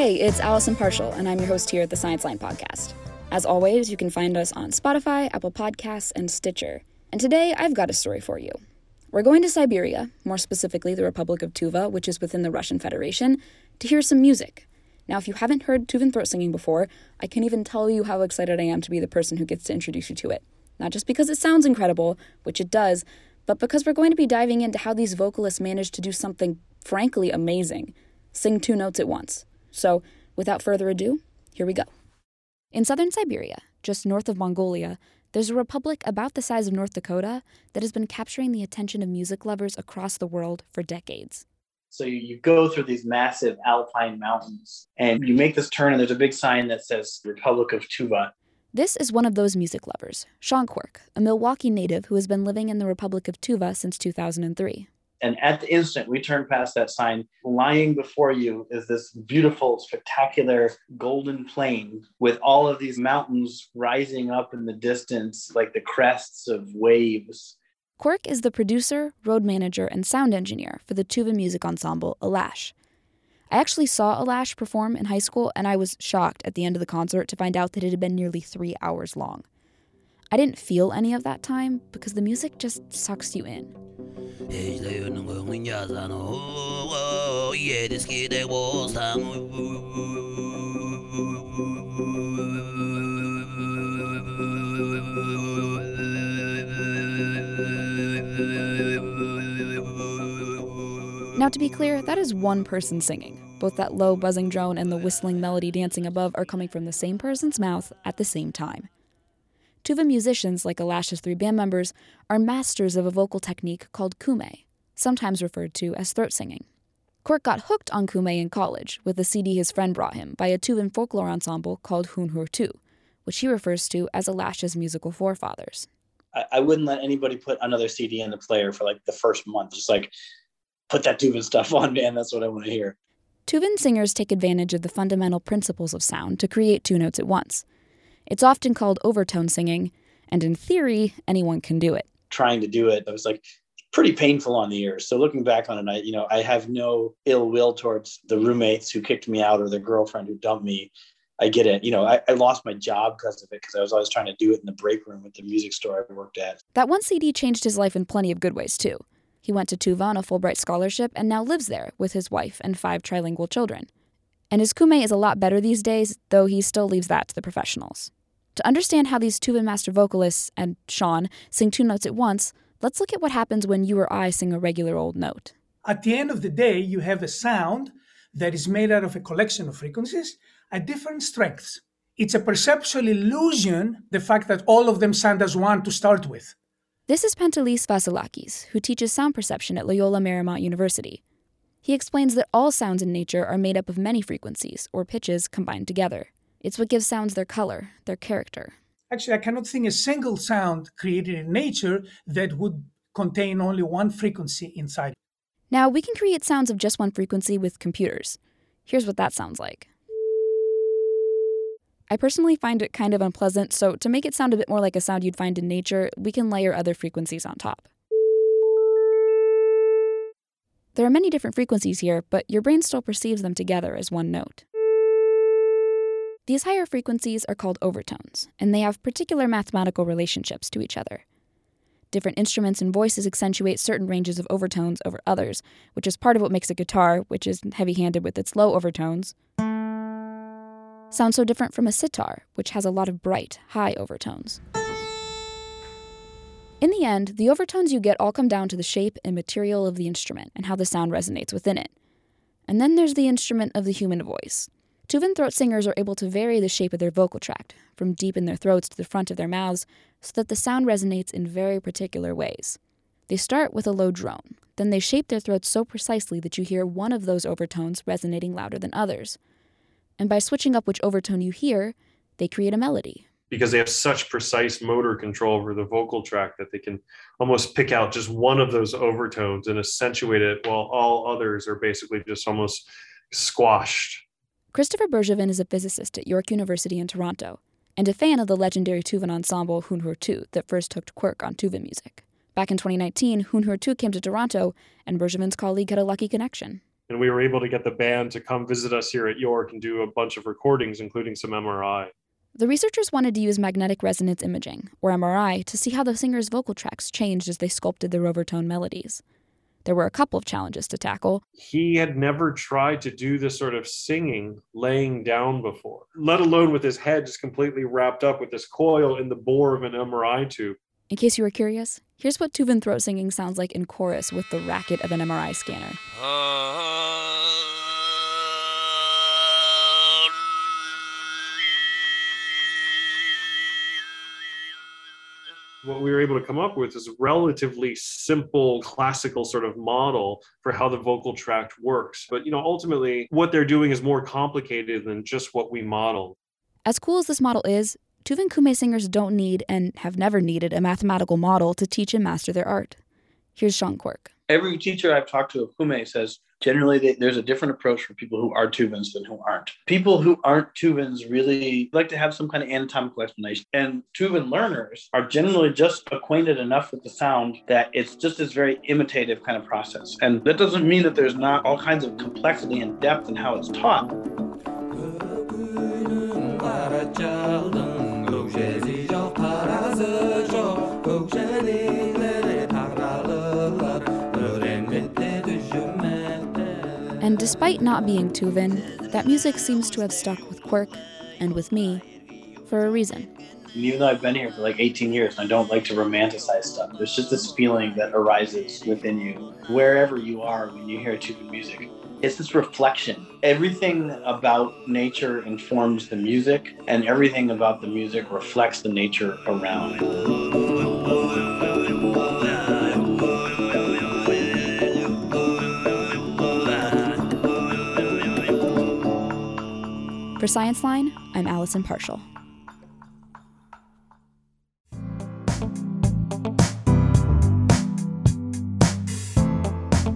Hey, it's Allison Parshall, and I'm your host here at the Science Line podcast. As always, you can find us on Spotify, Apple Podcasts, and Stitcher. And today I've got a story for you. We're going to Siberia, more specifically the Republic of Tuva, which is within the Russian Federation, to hear some music. Now, if you haven't heard Tuvan throat singing before, I can't even tell you how excited I am to be the person who gets to introduce you to it. Not just because it sounds incredible, which it does, but because we're going to be diving into how these vocalists managed to do something frankly amazing sing two notes at once. So, without further ado, here we go. In southern Siberia, just north of Mongolia, there's a republic about the size of North Dakota that has been capturing the attention of music lovers across the world for decades. So you, go through these massive alpine mountains and you make this turn, and there's a big sign that says Republic of Tuva. This is one of those music lovers, Sean Quirk, a Milwaukee native who has been living in the Republic of Tuva since 2003. And at the instant we turn past that sign, lying before you is this beautiful, spectacular golden plain with all of these mountains rising up in the distance like the crests of waves. Quirk is the producer, road manager, and sound engineer for the Tuva music ensemble Alash. I actually saw Alash perform in high school, and I was shocked at the end of the concert to find out that it had been nearly three hours long. I didn't feel any of that time because the music just sucks you in. Now, to be clear, that is one person singing. Both that low buzzing drone and the whistling melody dancing above are coming from the same person's mouth at the same time. Tuva musicians, like Alash's three band members, are masters of a vocal technique called khoomei, sometimes referred to as throat singing. Quirk got hooked on khoomei in college with a CD his friend brought him by a Tuvan folklore ensemble called Huun-Huur-Tu, which he refers to as Alash's musical forefathers. I, I wouldn't let anybody put another CD in the player for like the first month. Just like, put that Tuvan stuff on, man. That's what I want to hear. Tuvan singers take advantage of the fundamental principles of sound to create two notes at once. It's often called overtone singing, and in theory, anyone can do it. Trying to do it, I was like pretty painful on the ears. So looking back on it, I, you know, I have no ill will towards the roommates who kicked me out or the girlfriend who dumped me. I get it. You know, I, I lost my job because of it because I was always trying to do it in the break room at the music store I worked at. That one CD changed his life in plenty of good ways, too. He went to Tuva on a Fulbright scholarship and now lives there with his wife and five trilingual children. And his khoomei is a lot better these days, though he still leaves that to the professionals. To understand how these Tuvan master vocalists and Sean sing two notes at once, let's look at what happens when you or I sing a regular old note. At the end of the day, you have a sound that is made out of a collection of frequencies at different strengths. It's a perceptual illusion, the fact that all of them sound as one to start with. This is Pantelis Vassilakis, who teaches sound perception at Loyola Marymount University. He explains that all sounds in nature are made up of many frequencies, or pitches, combined together. It's what gives sounds their color, their character. Actually, I cannot think a single sound created in nature that would contain only one frequency inside. Now, we can create sounds of just one frequency with computers. Here's what that sounds like. I personally find it kind of unpleasant, so to make it sound a bit more like a sound you'd find in nature, we can layer other frequencies on top. There are many different frequencies here, but your brain still perceives them together as one note. These higher frequencies are called overtones, and they have particular mathematical relationships to each other. Different instruments and voices accentuate certain ranges of overtones over others, which is part of what makes a guitar, which is heavy handed with its low overtones, sound so different from a sitar, which has a lot of bright, high overtones. In the end, the overtones you get all come down to the shape and material of the instrument and how the sound resonates within it. And then there's the instrument of the human voice. Tuvan throat singers are able to vary the shape of their vocal tract, from deep in their throats to the front of their mouths, so that the sound resonates in very particular ways. They start with a low drone, then they shape their throats so precisely that you hear one of those overtones resonating louder than others. And by switching up which overtone you hear, they create a melody. Because they have such precise motor control over the vocal tract that they can almost pick out just one of those overtones and accentuate it while all others are basically just almost squashed Christopher Bergevin is a physicist at York University in Toronto and a fan of the legendary Tuvan ensemble Huun-Huur-Tu that first hooked Quirk on Tuvan music. Back in 2019, Huun-Huur-Tu came to Toronto, and Bergevin's colleague had a lucky connection. And we were able to get the band to come visit us here at York and do a bunch of recordings, including some MRI. The researchers wanted to use magnetic resonance imaging, or MRI, to see how the singer's vocal tracks changed as they sculpted their overtone melodies. There were a couple of challenges to tackle. He had never tried to do this sort of singing laying down before, let alone with his head just completely wrapped up with this coil in the bore of an MRI tube. In case you were curious, here's what Tuvan throat singing sounds like in chorus with the racket of an MRI scanner. Ah. What we were able to come up with is a relatively simple classical sort of model for how the vocal tract works. But you know ultimately what they're doing is more complicated than just what we model. As cool as this model is tuvan khoomei singers don't need and have never needed a mathematical model to teach and master their art. Here's sean quirk. Every teacher i've talked to of khoomei says generally they, there's a different approach for people who are tuvans than who aren't. People who aren't tuvans really like to have some kind of anatomical explanation. And tuvan learners are generally just acquainted enough with the sound that it's just this very imitative kind of process. And that doesn't mean that there's not all kinds of complexity and depth in how it's taught. And despite not being Tuvan, that music seems to have stuck with Quirk and with me for a reason. Even though I've been here for like 18 years and I don't like to romanticize stuff, there's just this feeling that arises within you wherever you are when you hear Tuvan music. It's this reflection. Everything about nature informs the music, and everything about the music reflects the nature around. For Science Line, I'm Allison Parshall.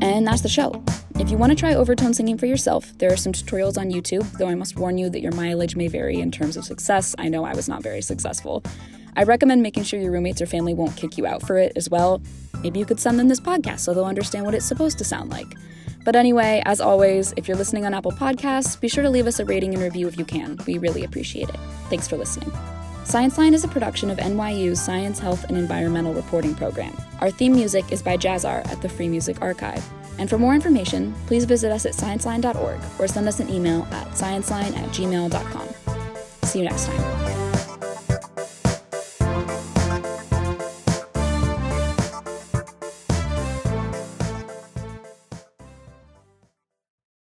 And that's the show. If you want to try overtone singing for yourself, there are some tutorials on YouTube, though I must warn you that your mileage may vary in terms of success. I know I was not very successful. I recommend making sure your roommates or family won't kick you out for it as well. Maybe you could send them this podcast so they'll understand what it's supposed to sound like. But anyway, as always, if you're listening on Apple Podcasts, be sure to leave us a rating and review if you can. We really appreciate it. Thanks for listening. Science Line is a production of NYU's Science, Health, and Environmental Reporting Program. Our theme music is by Jazzar at the Free Music Archive. And for more information, please visit us at scienceline.org or send us an email at scienceline at gmail.com. See you next time.